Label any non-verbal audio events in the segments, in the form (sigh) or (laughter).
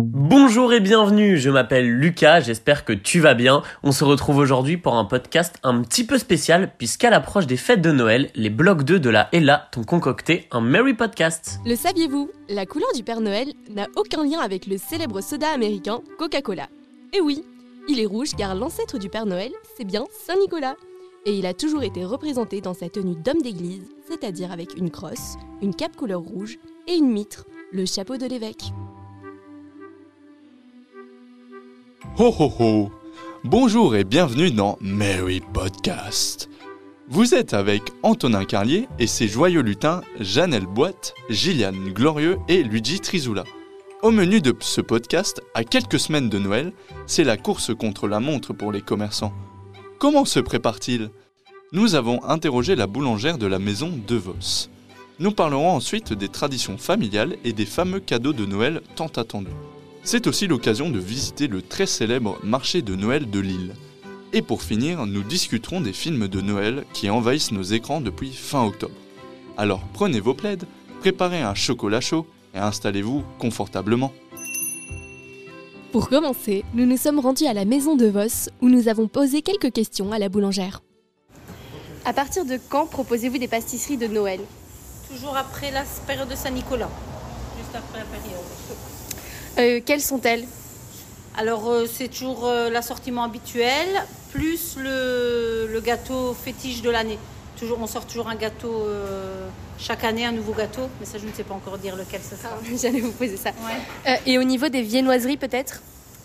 Bonjour et bienvenue, je m'appelle Lucas, j'espère que tu vas bien. On se retrouve aujourd'hui pour un podcast un petit peu spécial puisqu'à l'approche des fêtes de Noël, les blocs 2 de la Ella t'ont concocté un Merry Podcast. Le saviez-vous La couleur du Père Noël n'a aucun lien avec le célèbre soda américain Coca-Cola. Et oui, il est rouge car l'ancêtre du Père Noël, c'est bien Saint-Nicolas. Et il a toujours été représenté dans sa tenue d'homme d'église, c'est-à-dire avec une crosse, une cape couleur rouge et une mitre, le chapeau de l'évêque. Ho ho ho Bonjour et bienvenue dans Merry Podcast. Vous êtes avec Antonin Carlier et ses joyeux lutins Janelle Boite, Gilliane Glorieux et Luigi Trizula. Au menu de ce podcast, à quelques semaines de Noël, c'est la course contre la montre pour les commerçants. Comment se prépare-t-il? Nous avons interrogé la boulangère de la maison DeVos. Nous parlerons ensuite des traditions familiales et des fameux cadeaux de Noël tant attendus. C'est aussi l'occasion de visiter le très célèbre marché de Noël de Lille. Et pour finir, nous discuterons des films de Noël qui envahissent nos écrans depuis fin octobre. Alors prenez vos plaides, préparez un chocolat chaud et installez-vous confortablement. Pour commencer, nous nous sommes rendus à la maison de Vos où nous avons posé quelques questions à la boulangère. À partir de quand proposez-vous des pâtisseries de Noël Toujours après la période de Saint-Nicolas. Juste après la période. Euh, Quelles sont-elles Alors, euh, c'est toujours euh, l'assortiment habituel, plus le, le gâteau fétiche de l'année. Toujours, on sort toujours un gâteau chaque année, un nouveau gâteau, mais ça, je ne sais pas encore dire lequel ce sera. (laughs) J'allais vous poser ça. Ouais. Et au niveau des viennoiseries peut-être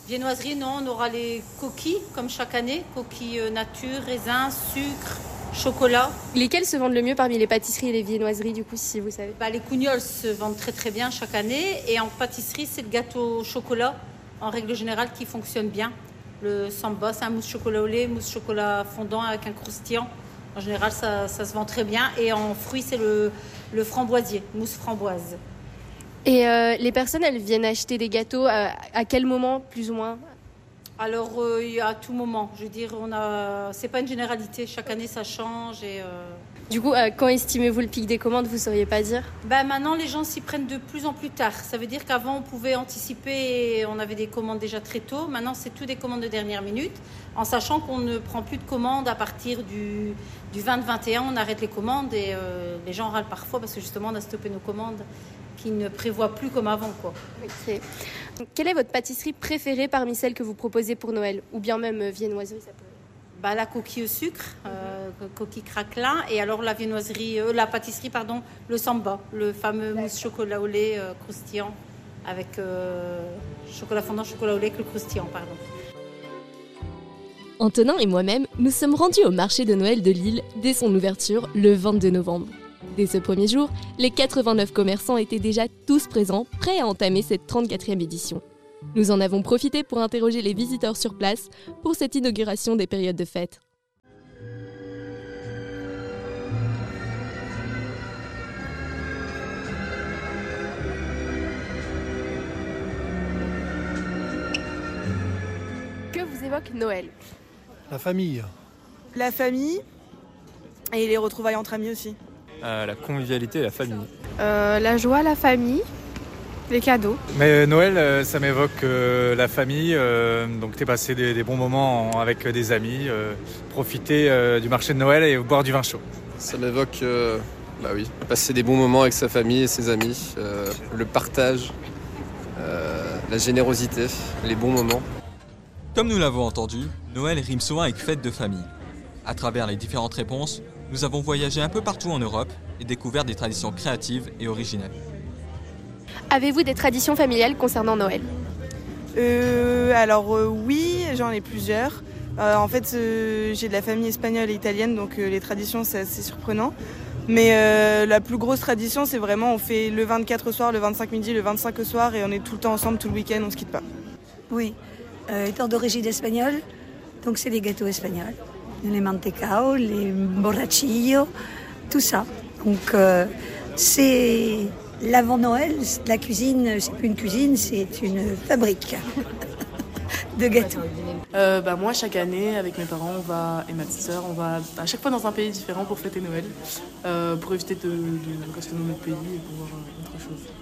Viennoiserie, non, on aura les coquilles, comme chaque année. Coquilles nature, raisin, sucre, chocolat. Lesquelles se vendent le mieux parmi les pâtisseries et les viennoiseries du coup si vous savez? Bah, les cougnols se vendent très très bien chaque année. Et en pâtisserie, c'est le gâteau au chocolat, en règle générale, qui fonctionne bien. Le samba, c'est un mousse chocolat au lait, mousse chocolat fondant avec un croustillant. En général, ça, ça se vend très bien. Et en fruits, c'est le, le framboisier, mousse framboise. Et euh, les personnes elles viennent acheter des gâteaux à, à quel moment plus ou moins? Alors, euh, il à tout moment. Je veux dire, on a, c'est pas une généralité. Chaque année, ça change. Et euh, Du coup, euh, quand estimez-vous le pic des commandes Vous sauriez pas dire? Ben, maintenant, les gens s'y prennent de plus en plus tard. Ça veut dire qu'avant, on pouvait anticiper et on avait des commandes déjà très tôt. Maintenant, c'est tout des commandes de dernière minute, en sachant qu'on ne prend plus de commandes à partir du, du 20-21. On arrête les commandes et les gens râlent parfois parce que justement, on a stoppé nos commandes qui ne prévoient plus comme avant. Quoi. Quelle est votre pâtisserie préférée parmi celles que vous proposez pour Noël? Ou bien même euh, viennoiserie ça peut... Bah, la coquille au sucre, euh, coquille craquelin, et alors la viennoiserie, euh, la pâtisserie, pardon, le samba, le fameux mousse chocolat au lait euh, croustillant avec euh, chocolat fondant, chocolat au lait, avec le croustillant, pardon. Antonin et moi-même, nous sommes rendus au marché de Noël de Lille dès son ouverture le 22 novembre. Dès ce premier jour, les 89 commerçants étaient déjà tous présents, prêts à entamer cette 34e édition. Nous en avons profité pour interroger les visiteurs sur place pour cette inauguration des périodes de fête. Que vous évoque Noël? La famille. La famille et les retrouvailles entre amis aussi. Euh, la convivialité et la famille. Euh, la joie, la famille, les cadeaux. Mais Noël, euh, ça m'évoque euh, la famille, euh, donc t'es passé des, des bons moments en- avec des amis, euh, profiter euh, du marché de Noël et boire du vin chaud. Ça m'évoque, euh, bah oui, passer des bons moments avec sa famille et ses amis, euh, le partage, euh, la générosité, les bons moments. Comme nous l'avons entendu, Noël rime souvent avec fête de famille. À travers les différentes réponses, nous avons voyagé un peu partout en Europe et découvert des traditions créatives et originales. Avez-vous des traditions familiales concernant Noël? Euh, alors euh, oui, j'en ai plusieurs. Euh, en fait, euh, j'ai de la famille espagnole et italienne, donc euh, les traditions, c'est assez surprenant. Mais euh, la plus grosse tradition, c'est vraiment, on fait le 24 au soir, le 25 midi, le 25 au soir, et on est tout le temps ensemble, tout le week-end, on se quitte pas. Oui, euh, étant d'origine espagnole, donc c'est les gâteaux espagnols. Les mantecao, les borrachillos, tout ça. Donc euh, c'est l'avant Noël, la cuisine, c'est plus une cuisine, c'est une fabrique (laughs) de gâteaux. euh, bah, Moi, chaque année, avec mes parents on va, et ma petite sœur, on va à chaque fois dans un pays différent pour fêter Noël, euh, pour éviter de, de rester dans notre pays et pour voir autre chose.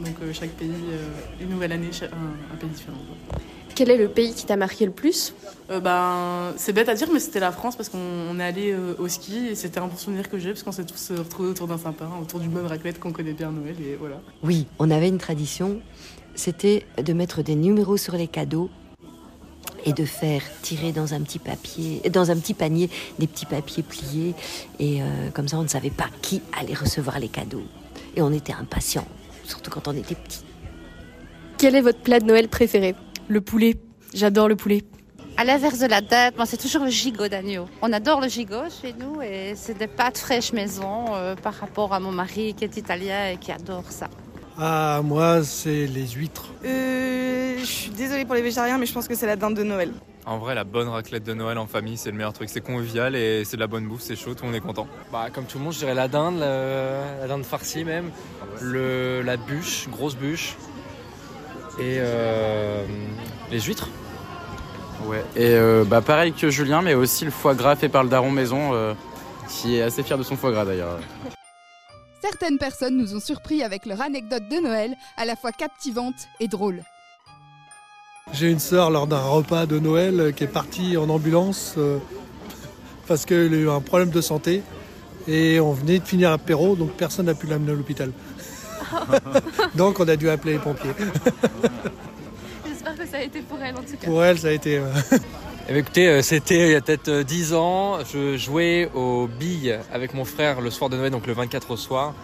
Donc euh, chaque pays, euh, une nouvelle année, un, un pays différent. Quel est le pays qui t'a marqué le plus? Euh, ben, C'est bête à dire, mais c'était la France parce qu'on est allé euh, au ski et c'était un bon souvenir que j'ai parce qu'on s'est tous retrouvés autour d'un sapin, autour d'une bonne raclette qu'on connaît bien à Noël et voilà. Oui, on avait une tradition, c'était de mettre des numéros sur les cadeaux et de faire tirer dans un petit papier, dans un petit panier, des petits papiers pliés et euh, comme ça on ne savait pas qui allait recevoir les cadeaux et on était impatients, surtout quand on était petit. Quel est votre plat de Noël préféré Le poulet. J'adore le poulet. À l'inverse de la date, moi c'est toujours le gigot d'agneau. On adore le gigot chez nous et c'est des pâtes fraîches maison euh, par rapport à mon mari qui est italien et qui adore ça. Ah, moi c'est les huîtres. Euh, je suis désolée pour les végétariens, mais je pense que c'est la dinde de Noël. En vrai, la bonne raclette de Noël en famille, c'est le meilleur truc. C'est convivial et c'est de la bonne bouffe, c'est chaud, tout le monde est content. Bah, comme tout le monde, je dirais la dinde, la, la dinde farcie même, le, la bûche, grosse bûche, et euh, les huîtres. Ouais, et euh, bah, pareil que Julien, mais aussi le foie gras fait par le daron maison, euh, qui est assez fier de son foie gras d'ailleurs. Certaines personnes nous ont surpris avec leur anecdote de Noël, à la fois captivante et drôle. J'ai une sœur lors d'un repas de Noël qui est partie en ambulance euh, (laughs) parce qu'elle a eu un problème de santé et on venait de finir l'apéro donc personne n'a pu l'amener à l'hôpital. (laughs) donc on a dû appeler les pompiers. (laughs) J'espère que ça a été pour elle en tout cas. Pour elle ça a été... euh, Eh écoutez, euh, c'était il y a peut-être euh, 10 ans. Je jouais aux billes avec mon frère le soir de Noël, donc le 24 au soir.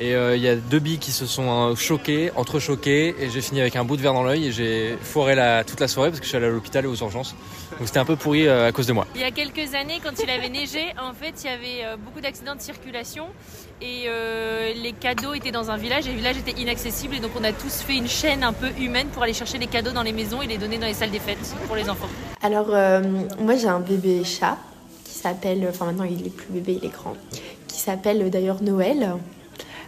Et euh, il y a deux billes qui se sont euh, choquées, entrechoquées, et j'ai fini avec un bout de verre dans l'œil et j'ai foiré la, toute la soirée parce que je suis allé à l'hôpital et aux urgences. Donc c'était un peu pourri euh, à cause de moi. Il y a quelques années, quand il avait neigé, en fait, il y avait euh, beaucoup d'accidents de circulation et euh, les cadeaux étaient dans un village et le village était inaccessible et donc on a tous fait une chaîne un peu humaine pour aller chercher les cadeaux dans les maisons et les donner dans les salles des fêtes pour les enfants. Alors, euh, moi j'ai un bébé chat qui s'appelle, enfin maintenant il est plus bébé, il est grand, qui s'appelle d'ailleurs Noël.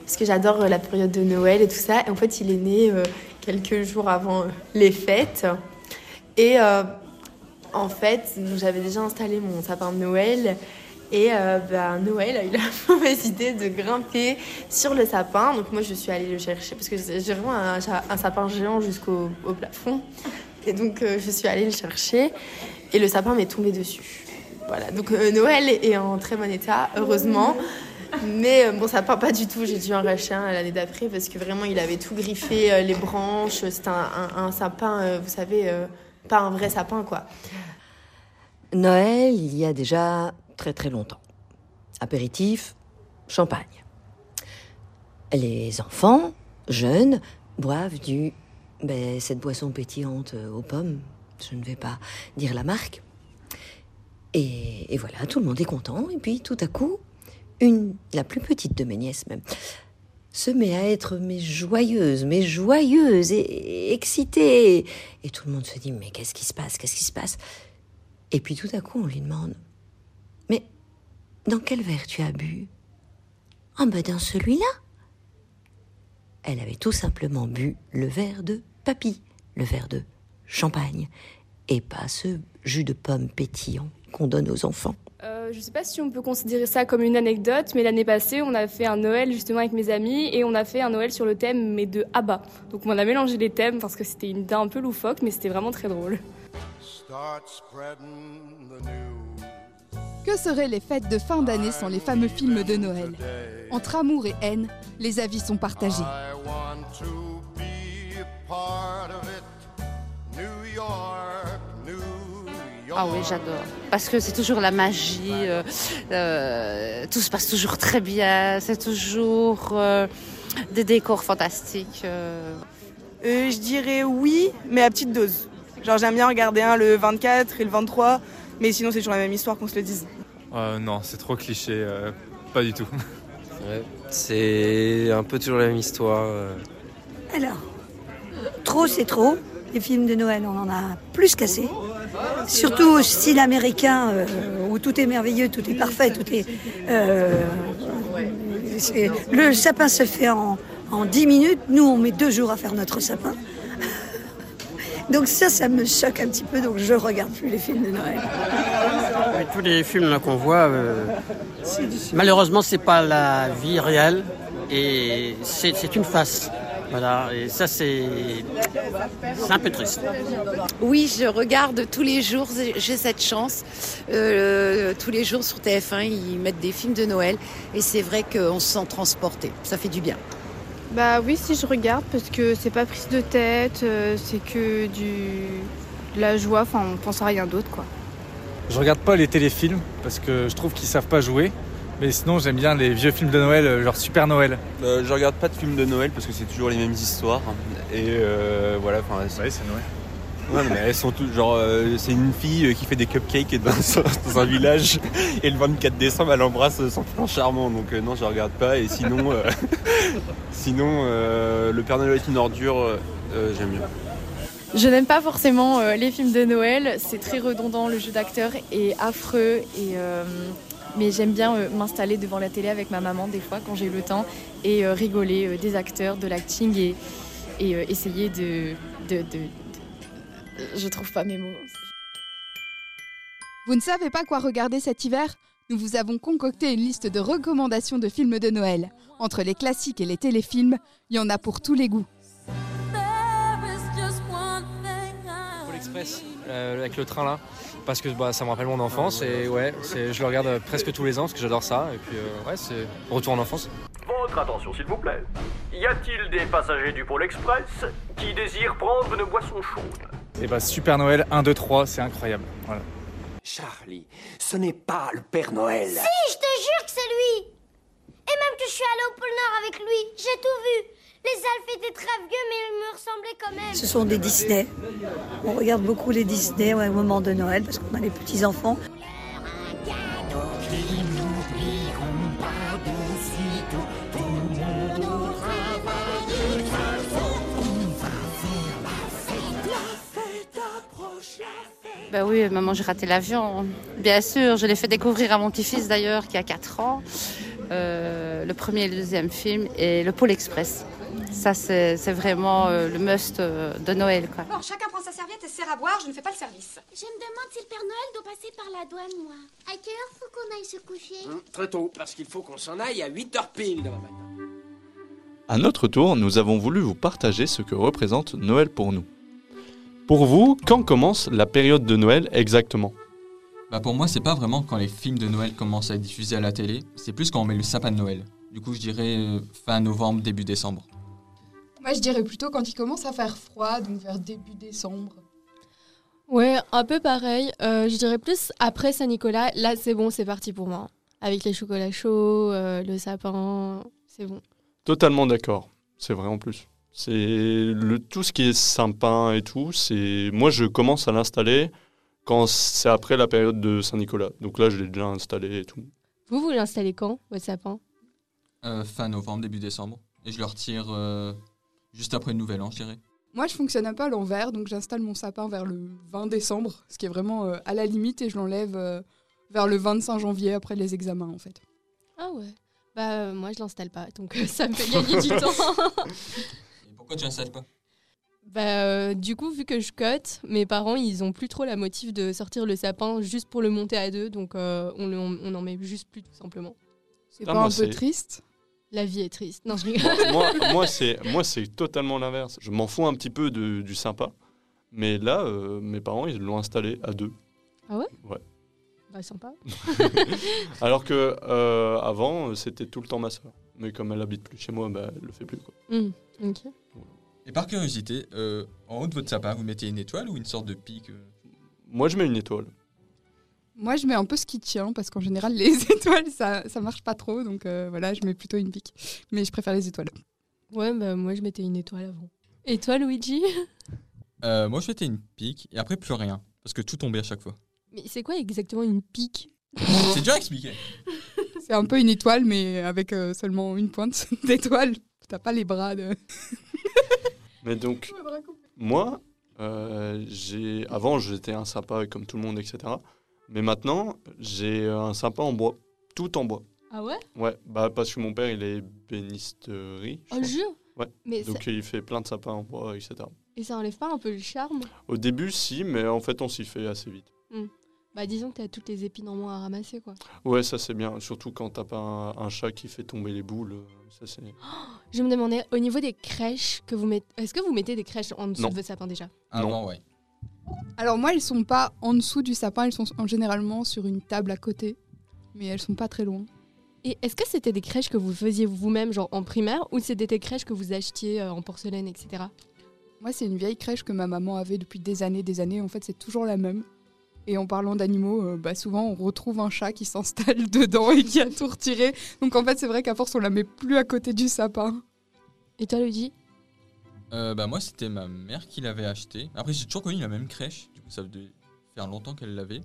Parce que j'adore euh, la période de Noël et tout ça. Et en fait, il est né euh, quelques jours avant euh, les fêtes. Et en fait, j'avais déjà installé mon sapin de Noël. Et bah, Noël a eu (laughs) la mauvaise idée de grimper sur le sapin. Donc moi, je suis allée le chercher parce que j'ai vraiment un, sapin géant jusqu'au au plafond. Et donc, je suis allée le chercher et le sapin m'est tombé dessus. Voilà, donc Noël est en très bon état, heureusement. Mais euh, bon, ça part pas du tout. J'ai dû en racheter un l'année d'après parce que vraiment, il avait tout griffé, euh, les branches. C'était un, sapin, euh, vous savez, pas un vrai sapin, quoi. Noël, il y a déjà très très longtemps. Apéritif, champagne. Les enfants, jeunes, boivent du ben, cette boisson pétillante aux pommes. Je ne vais pas dire la marque. Et voilà, tout le monde est content. Et puis tout à coup, une, la plus petite de mes nièces même, se met à être mais joyeuse, mais joyeuse et, excitée. Et tout le monde se dit mais qu'est-ce qui se passe, qu'est-ce qui se passe? Et puis tout à coup, on lui demande mais dans quel verre tu as bu? Ah ben dans celui-là. Elle avait tout simplement bu le verre de papy, le verre de champagne, et pas ce jus de pomme pétillant qu'on donne aux enfants. Euh, je ne sais pas si on peut considérer ça comme une anecdote, mais l'année passée, on a fait un Noël justement avec mes amis et on a fait un Noël sur le thème mais de ABBA. Donc on a mélangé les thèmes parce que c'était une idée un peu loufoque, mais c'était vraiment très drôle. Que seraient les fêtes de fin d'année sans les fameux films de Noël Entre amour et haine, les avis sont partagés. Ah oui, j'adore. Parce que c'est toujours la magie, euh, euh, tout se passe toujours très bien, c'est toujours euh, des décors fantastiques. euh. Euh, je dirais oui, mais à petite dose. Genre j'aime bien regarder un le 24 et le 23, mais sinon c'est toujours la même histoire qu'on se le dise. Euh, non, c'est trop cliché, euh, pas du tout. (laughs) Ouais, c'est un peu toujours la même histoire. euh. Alors, trop c'est trop. Les films de Noël, on en a plus qu'assez. Surtout au style américain, euh, où tout est merveilleux, tout est parfait, tout est... euh, le sapin se fait en, en 10 minutes. Nous, on met deux jours à faire notre sapin. (laughs) Donc ça, ça me choque un petit peu, donc je regarde plus les films de Noël. Mais tous les films qu'on voit, euh, malheureusement, c'est pas la vie réelle et c'est une face. Voilà, et ça, c'est c'est un peu triste. Oui, je regarde tous les jours, j'ai cette chance. Euh, tous les jours sur TF1, ils mettent des films de Noël et c'est vrai qu'on se sent transporté. Ça fait du bien. Bah oui, si je regarde parce que c'est pas prise de tête, euh, c'est que du de la joie, enfin on pense à rien d'autre quoi. Je regarde pas les téléfilms parce que je trouve qu'ils savent pas jouer. Mais sinon, j'aime bien les vieux films de Noël, euh, genre Super Noël. Euh, je regarde pas de films de Noël parce que c'est toujours les mêmes histoires. Et euh, voilà, enfin. Ouais, c'est Noël. Ouais, mais elles sont toutes genre. euh, c'est une fille qui fait des cupcakes dans, (laughs) dans un village et le 24 décembre elle embrasse son frère charmant. Donc euh, non, je regarde pas. Et sinon, euh, (laughs) sinon euh, le Père Noël est une ordure, j'aime bien. Je n'aime pas forcément euh, les films de Noël, c'est très redondant, le jeu d'acteur est affreux, et, euh, mais j'aime bien euh, m'installer devant la télé avec ma maman des fois quand j'ai le temps et euh, rigoler euh, des acteurs, de l'acting et, essayer de, de, de- de- Je trouve pas mes mots. Vous ne savez pas quoi regarder cet hiver? Nous vous avons concocté une liste de recommandations de films de Noël. Entre les classiques et les téléfilms, il y en a pour tous les goûts. Express euh, avec le train là parce que bah, ça me rappelle mon enfance et ouais je le regarde euh, presque tous les ans parce que j'adore ça et puis euh, ouais c'est retour en enfance. Votre attention, s'il vous plaît. Y a-t-il des passagers du Pôle Express qui désirent prendre une boisson chaude? Et bah Super Noël 1, 2, 3, c'est incroyable. Voilà. Charlie, ce n'est pas le Père Noël. Si, je te jure que c'est lui Et même que je suis allée au pôle Nord avec lui, j'ai tout vu Les elfes étaient très vieux, mais ils me ressemblaient quand même Ce sont des Disney. On regarde beaucoup les Disney ouais, au moment de Noël parce qu'on a les petits-enfants. Ben oui, maman, j'ai raté l'avion. Bien sûr, je l'ai fait découvrir à mon petit-fils d'ailleurs, qui a 4 ans. Euh, le premier et le deuxième film, et le Pôle Express. Ça, c'est vraiment euh, le must euh, de Noël. Quoi. Bon, chacun prend sa serviette et sert à boire, je ne fais pas le service. Je me demande si le Père Noël doit passer par la douane, moi. À quelle heure faut qu'on aille se coucher? Hum, Très tôt, parce qu'il faut qu'on s'en aille à 8h pile demain matin. À notre tour, nous avons voulu vous partager ce que représente Noël pour nous. Pour vous, quand commence la période de Noël exactement? Bah pour moi, c'est pas vraiment quand les films de Noël commencent à être diffusés à la télé, c'est plus quand on met le sapin de Noël. Du coup, je dirais euh, fin novembre, début décembre. Moi, je dirais plutôt quand il commence à faire froid, donc vers début décembre. Ouais, un peu pareil. Euh, je dirais plus après Saint-Nicolas. Là, c'est bon, c'est parti pour moi. Avec les chocolats chauds, euh, le sapin, c'est bon. Totalement d'accord. C'est vrai en plus. C'est le tout ce qui est sympa et tout. C'est moi je commence à l'installer quand c'est après la période de Saint-Nicolas. Donc là je l'ai déjà installé et tout. Vous, vous l'installez quand, votre sapin? Euh, fin novembre, début décembre. Et je le retire euh, juste après le nouvel an, je dirais. Moi, je fonctionne un peu à l'envers, donc j'installe mon sapin vers le 20 décembre, ce qui est vraiment euh, à la limite, et je l'enlève euh, vers le 25 janvier après les examens, en fait. Ah ouais. Bah euh, moi, je l'installe pas, donc euh, ça me fait gagner du (laughs) temps. Et pourquoi tu l'installes pas? Bah, euh, du coup, vu que je cote, mes parents, ils ont plus trop la motive de sortir le sapin juste pour le monter à deux, donc euh, on, le- on en met juste plus tout simplement. C'est pas moi, un peu triste? La vie est triste. Non, je rigole. moi, (laughs) moi, c'est moi c'est totalement l'inverse. Je m'en fous un petit peu de- du sympa. Mais là, euh, mes parents, ils l'ont installé à deux. Ah ouais? Ouais. Bah, sympa. (laughs) Alors que euh, avant, c'était tout le temps ma soeur. Mais comme elle habite plus chez moi, bah, elle le fait plus. Quoi. Hmm, ok. Et par curiosité, euh, en haut de votre sapin, vous mettez une étoile ou une sorte de pic Moi, je mets une étoile. Moi, je mets un peu ce qui tient, parce qu'en général, (laughs) les étoiles, ça, ça marche pas trop, donc euh, voilà, je mets plutôt une pique. Mais je préfère les étoiles. Ouais, bah moi, je mettais une étoile avant. Et toi, Luigi? Euh, Moi, je mettais une pique et après plus rien. Parce que tout tombait à chaque fois. Mais c'est quoi exactement une pique? C'est dur à expliquer. (laughs) C'est un peu une étoile, mais avec euh, seulement une pointe (laughs) d'étoile. T'as pas les bras de. Mais donc, moi, euh, j'ai avant, j'étais un sympa comme tout le monde, etc. Mais maintenant, j'ai un sympa en bois, tout en bois. Ah ouais? Ouais, bah parce que mon père, il est bénisterie. je Oh, le Ouais. Mais Donc ça- il fait plein de sapins en bois, etc. Et ça enlève pas un peu le charme? Au début, si, mais en fait, on s'y fait assez vite. Hmm. Bah disons que t'as toutes les épines en moins à ramasser quoi. Ouais, ça c'est bien. Surtout quand t'as pas un, un chat qui fait tomber les boules. euh, Ça c'est. (gasps) Je me demandais, au niveau des crèches que vous mettez, est-ce que vous mettez des crèches en dessous Non. de votre sapin déjà? Avant, ouais. Alors moi, elles sont pas en dessous du sapin, elles sont en- généralement sur une table à côté. Mais elles sont pas très loin. Et est-ce que c'était des crèches que vous faisiez vous-même, genre en primaire, ou c'était des crèches que vous achetiez euh, en porcelaine, etc. Moi, c'est une vieille crèche que ma maman avait depuis des années, des années. En fait, c'est toujours la même. Et en parlant d'animaux, euh, bah, souvent on retrouve un chat qui s'installe (laughs) dedans et qui a tout retiré. Donc en fait, c'est vrai qu'à force, on la met plus à côté du sapin. Et toi, Luigi? Euh, bah moi c'était ma mère qui l'avait acheté. Après j'ai toujours connu la même crèche, du coup ça devait faire longtemps qu'elle l'avait.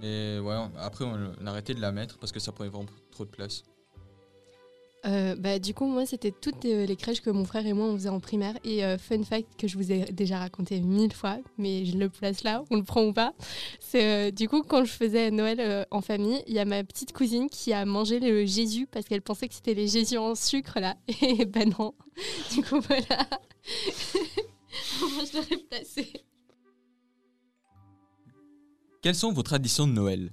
Mais ouais, après on a- on a arrêté de la mettre parce que ça prenait vraiment trop de place. Euh, bah, du coup, moi, c'était toutes euh, les crèches que mon frère et moi, on faisait en primaire. Et euh, fun fact que je vous ai déjà raconté mille fois, mais je le place là, on le prend ou pas. C'est du coup, quand je faisais Noël en famille, il y a ma petite cousine qui a mangé le Jésus parce qu'elle pensait que c'était les Jésus en sucre là. (laughs) Et ben non. Du coup, voilà. (laughs) Moi, je l'aurais placé. Quelles sont vos traditions de Noël?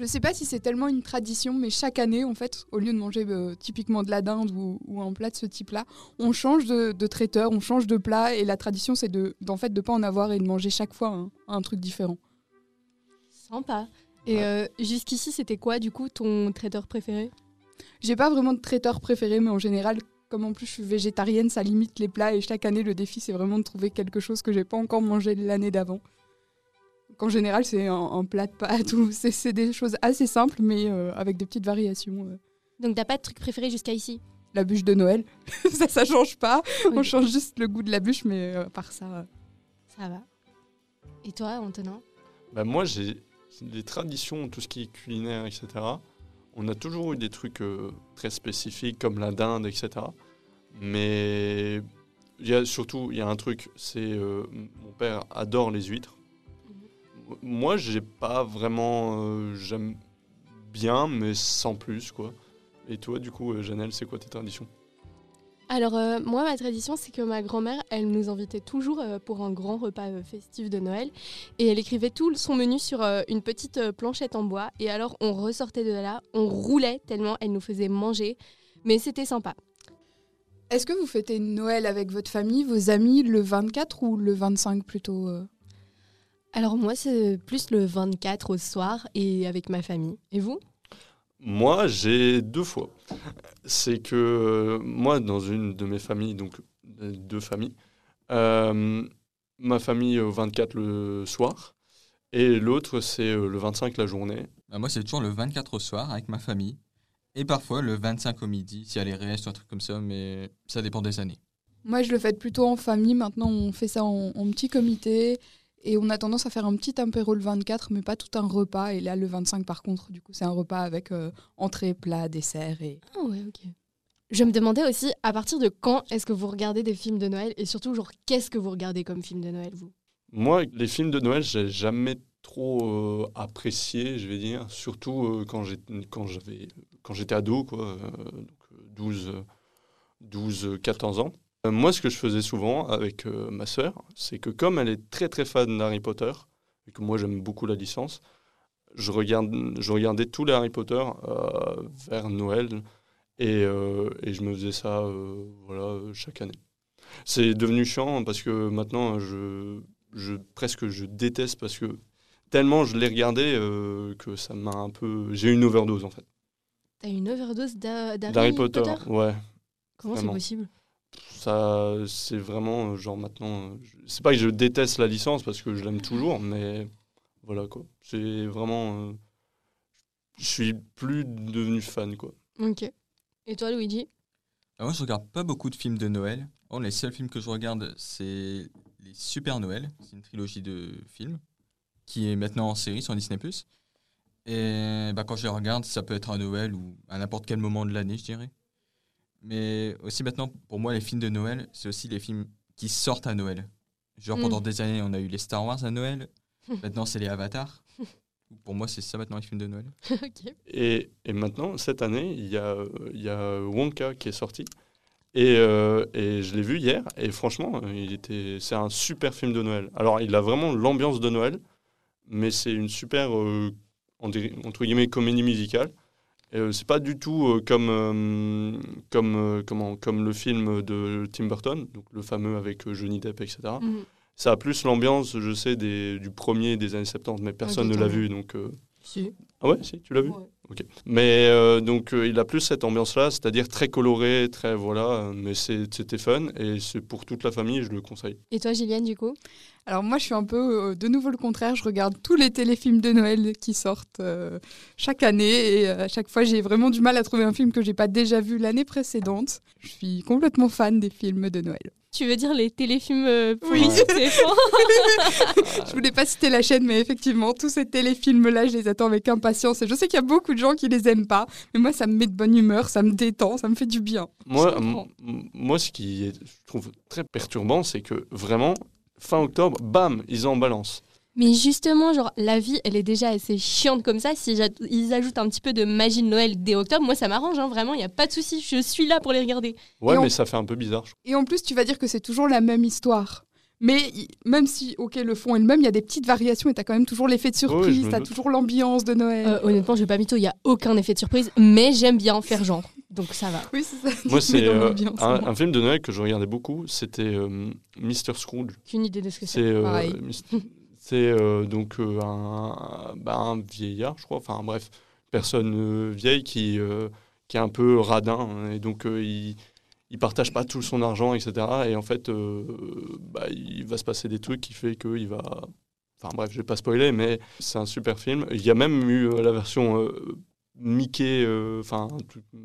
Je sais pas si c'est tellement une tradition, mais chaque année, en fait, au lieu de manger euh, typiquement de la dinde ou, ou un plat de ce type-là, on change de, de traiteur, on change de plat. Et la tradition, c'est de, d'en fait, de pas en avoir et de manger chaque fois un, un truc différent. Sympa. Et euh, jusqu'ici, c'était quoi, du coup, ton traiteur préféré? J'ai pas vraiment de traiteur préféré, mais en général, comme en plus je suis végétarienne, ça limite les plats. Et chaque année, le défi, c'est vraiment de trouver quelque chose que j'ai pas encore mangé l'année d'avant. Donc, En général, c'est un, un plat de pâtes ou c'est, c'est des choses assez simples, mais euh, avec des petites variations. euh. Donc, t'as pas de truc préféré jusqu'à ici? La bûche de Noël, (laughs) ça, ça change pas. (laughs) On change juste le goût de la bûche, mais euh, à part ça. euh, Ça va. Et toi, Antonin? Bah moi, j'ai les traditions, tout ce qui est culinaire, etc. On a toujours eu des trucs euh, très spécifiques comme la dinde, etc. Mais il y a surtout, il y a un truc, c'est euh, mon père adore les huîtres. Moi, j'ai pas vraiment, euh, j'aime bien, mais sans plus, quoi. Et toi, du coup, euh, Janelle, c'est quoi tes traditions? Alors, euh, moi, ma tradition, c'est que ma grand-mère, elle nous invitait toujours euh, pour un grand repas euh, festif de Noël. Et elle écrivait tout son menu sur euh, une petite euh, planchette en bois. Et alors, on ressortait de là, on roulait tellement elle nous faisait manger. Mais c'était sympa. Est-ce que vous fêtez Noël avec votre famille, vos amis, le 24 ou le 25 plutôt euh? Alors, moi, c'est plus le 24 au soir et avec ma famille. Et vous? Moi, j'ai deux fois. C'est que euh, moi, dans une de mes familles, donc euh, deux familles, euh, ma famille au 24 le soir et l'autre c'est le 25 la journée. Bah, Moi c'est toujours le 24 au soir avec ma famille. Et parfois le 25 au midi, s'il y a les restes ou un truc comme ça, mais ça dépend des années. Moi, je le fais plutôt en famille. Maintenant, on fait ça en, en petit comité. Et on a tendance à faire un petit apéro le 24, mais pas tout un repas. Et là, le 25, par contre, du coup, c'est un repas avec euh, entrée, plat, dessert. Et... Ah ouais, ok. Je me demandais aussi, à partir de quand est-ce que vous regardez des films de Noël? Et surtout, genre, qu'est-ce que vous regardez comme film de Noël, vous? Moi, les films de Noël, j'ai jamais trop euh, apprécié, je vais dire, surtout euh, quand j'ai- quand j'avais quand j'étais ado, quoi, euh, donc euh, 12, euh, 12, euh, 14 ans. Euh, moi, ce que je faisais souvent avec euh, ma sœur, c'est que comme elle est très très fan d'Harry Potter, et que moi j'aime beaucoup la licence, je, regarde, je regardais tous les Harry Potter euh, vers Noël et, et je me faisais ça voilà, chaque année. C'est devenu chiant parce que maintenant, je, je, presque je déteste parce que tellement je l'ai regardé euh, que ça m'a un peu. J'ai eu une overdose en fait. T'as une overdose d'Ha- d'Harry D'Harry Potter, ouais. Comment c'est possible? Ça, c'est vraiment euh, genre maintenant. euh, C'est pas que je déteste la licence parce que je l'aime toujours, mais voilà quoi. C'est vraiment. euh, je suis plus devenu fan quoi. Ok. Et toi, Luigi? Ah, moi, je regarde pas beaucoup de films de Noël. Oh, les seuls films que je regarde, c'est les Super Noël. C'est une trilogie de films qui est maintenant en série sur Disney+. Et bah, quand je les regarde, ça peut être à Noël ou à n'importe quel moment de l'année, je dirais. Mais aussi maintenant, pour moi, les films de Noël, c'est aussi les films qui sortent à Noël. Genre, Mm. pendant des années, on a eu les Star Wars à Noël. (laughs) maintenant, c'est les Avatars. Pour moi, c'est ça maintenant les films de Noël. (laughs) Et, et maintenant, cette année, il y a, il y a Wonka qui est sorti. Et, euh, et je l'ai vu hier, et franchement, il était, c'est un super film de Noël. Alors, il a vraiment l'ambiance de Noël, mais c'est une super, euh, entre guillemets, comédie musicale. Euh, c'est pas du tout euh, comme, euh, comme, comment, comme le film de Tim Burton, donc le fameux avec Johnny Depp, etc. Mhm. Ça a plus l'ambiance, je sais, des, du premier des années 70, mais personne ne l'a vu, donc... Si. Ah ouais, si, tu l'as vu? Ok. Mais euh, donc, euh, il a plus cette ambiance-là, c'est-à-dire très coloré, très voilà, mais c'était fun et c'est pour toute la famille, je le conseille. Et toi, Gilliane, du coup? Alors moi, je suis un peu euh, de nouveau le contraire. Je regarde tous les téléfilms de Noël qui sortent euh, chaque année et euh, à chaque fois, j'ai vraiment du mal à trouver un film que j'ai pas déjà vu l'année précédente. Je suis complètement fan des films de Noël. Tu veux dire les téléfilms euh, Oui. pourris sur TF1 je voulais pas citer la chaîne, mais effectivement, tous ces téléfilms-là, je les attends avec impatience. Et je sais qu'il y a beaucoup de gens qui les aiment pas, mais moi, ça me met de bonne humeur, ça me détend, ça me fait du bien. Moi, moi, ce qui est, je trouve très perturbant, c'est que vraiment, fin octobre, bam, ils en balancent. Mais justement, genre, la vie, elle est déjà assez chiante comme ça. Si ils ajoutent un petit peu de magie de Noël dès octobre, moi, ça m'arrange, hein, vraiment, il n'y a pas de souci. Je suis là pour les regarder. Ouais, mais ça fait un peu bizarre. je. Et en plus, tu vas dire que c'est toujours la même histoire. Mais même si, ok, le fond est le même, il y a des petites variations et t'as quand même toujours l'effet de surprise, me t'as doute. toujours l'ambiance de Noël. Euh, honnêtement, je vais pas mytho, il n'y a aucun effet de surprise, mais j'aime bien faire genre. Donc ça va. Oui, c'est ça. (laughs) Moi, c'est euh, un, film de Noël que je regardais beaucoup, c'était euh, Mr. Scrooge. Qu'une idée de ce que C'est c'est. C'est euh, donc euh, un, bah, vieillard, je crois, enfin bref, personne euh, vieille qui, qui est un peu radin, hein, et donc il il partage pas tout son argent, etc. Et en fait, bah, il va se passer des trucs qui fait qu'il va... Enfin bref, je vais pas spoiler, mais c'est un super film. Il y a même eu la version Mickey, enfin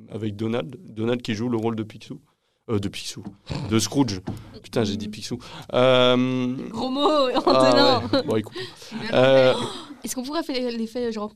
avec Donald, Donald qui joue le rôle de Picsou. Euh, de Picsou, de Scrooge. Putain, j'ai dit Picsou. Euh, Gros mot, ah Antonin ouais. Bon, écoute. Euh, Est-ce qu'on pourrait faire l'effet genre.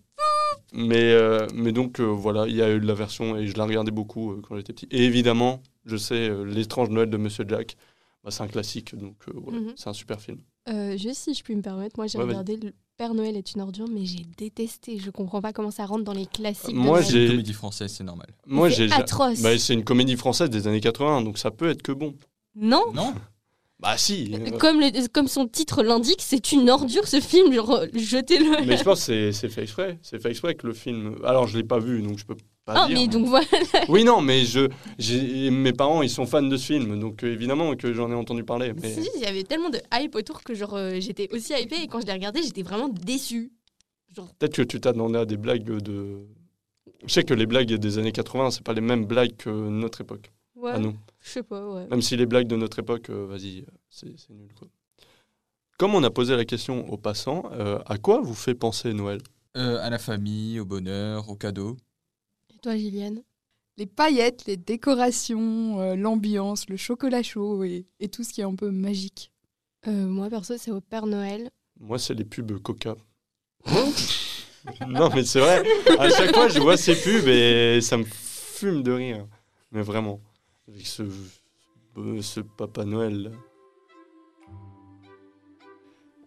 mais, euh, mais donc, euh, voilà, il y a eu de la version et je la regardais beaucoup euh, quand j'étais petit. Et évidemment, je sais, euh, L'étrange Noël de Monsieur Jack, bah, c'est un classique, donc euh, Mhm. c'est un super film. Euh, juste si je puis me permettre, moi j'ai Ouais, regardé Père Noël est une ordure, mais j'ai détesté. Je comprends pas comment ça rentre dans les classiques. de Moi, j'ai. Une comédie française, c'est normal. Moi, C'est j'ai. atroce. Bah, c'est une comédie française des années 80, donc ça peut être que bon. Non Non Bah, si. euh, comme, le- comme son titre l'indique, c'est une ordure ce film, genre euh, jetez-le. Mais je pense que c'est- c'est fait exprès. C'est fait exprès que le film. Alors, je l'ai pas vu, donc je peux pas Ah, dire. mais donc voilà. Oui, non, mais je, j'ai- mes parents, ils sont fans de ce film, donc euh, évidemment que j'en ai entendu parler. Mais... Si, il y avait tellement de hype autour que genre euh, j'étais aussi hypée et quand je l'ai regardé, j'étais vraiment déçue. Genre, Peut-être que tu t'attendais à des blagues de. Je sais que les blagues des années 80, c'est pas les mêmes blagues que notre époque. ouais, À nous. je sais pas, ouais. Même si les blagues de notre époque, euh, vas-y, c'est c'est nul. Quoi. Comme on a posé la question aux passants, euh, à quoi vous fait penser Noël? Euh, à la famille, au bonheur, aux cadeaux. Toi, Gilliane Les paillettes, les décorations, euh, l'ambiance, le chocolat chaud et, et tout ce qui est un peu magique. Euh, Moi, perso, c'est au Père Noël. Moi, c'est les pubs Coca. (laughs) non, mais c'est vrai. À chaque fois, je vois ces pubs et ça me fume de rire. Mais vraiment. Avec ce, ce Papa Noël. là.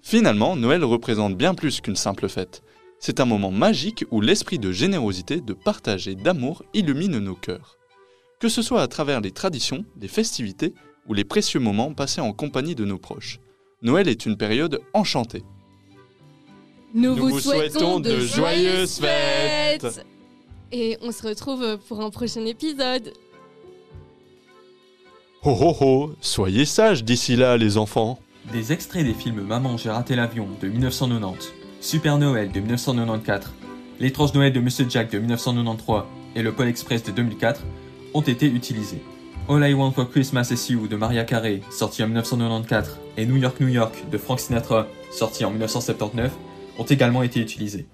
Finalement, Noël représente bien plus qu'une simple fête. C'est un moment magique où l'esprit de générosité, de partage et d'amour illumine nos cœurs. Que ce soit à travers les traditions, les festivités ou les précieux moments passés en compagnie de nos proches. Noël est une période enchantée. Nous, Nous vous souhaitons de joyeuses fêtes. Et on se retrouve pour un prochain épisode. Ho ho ho, soyez sages d'ici là, les enfants. Des extraits des films Maman, j'ai raté l'avion de 1990, Super Noël de 1994, L'étrange Noël de Monsieur Jack de 1993 et Le Pôle Express de 2004 ont été utilisés. All I Want for Christmas is You de Maria Carey, sorti en 1994, et New York, New York de Frank Sinatra, sorti en 1979, ont également été utilisés.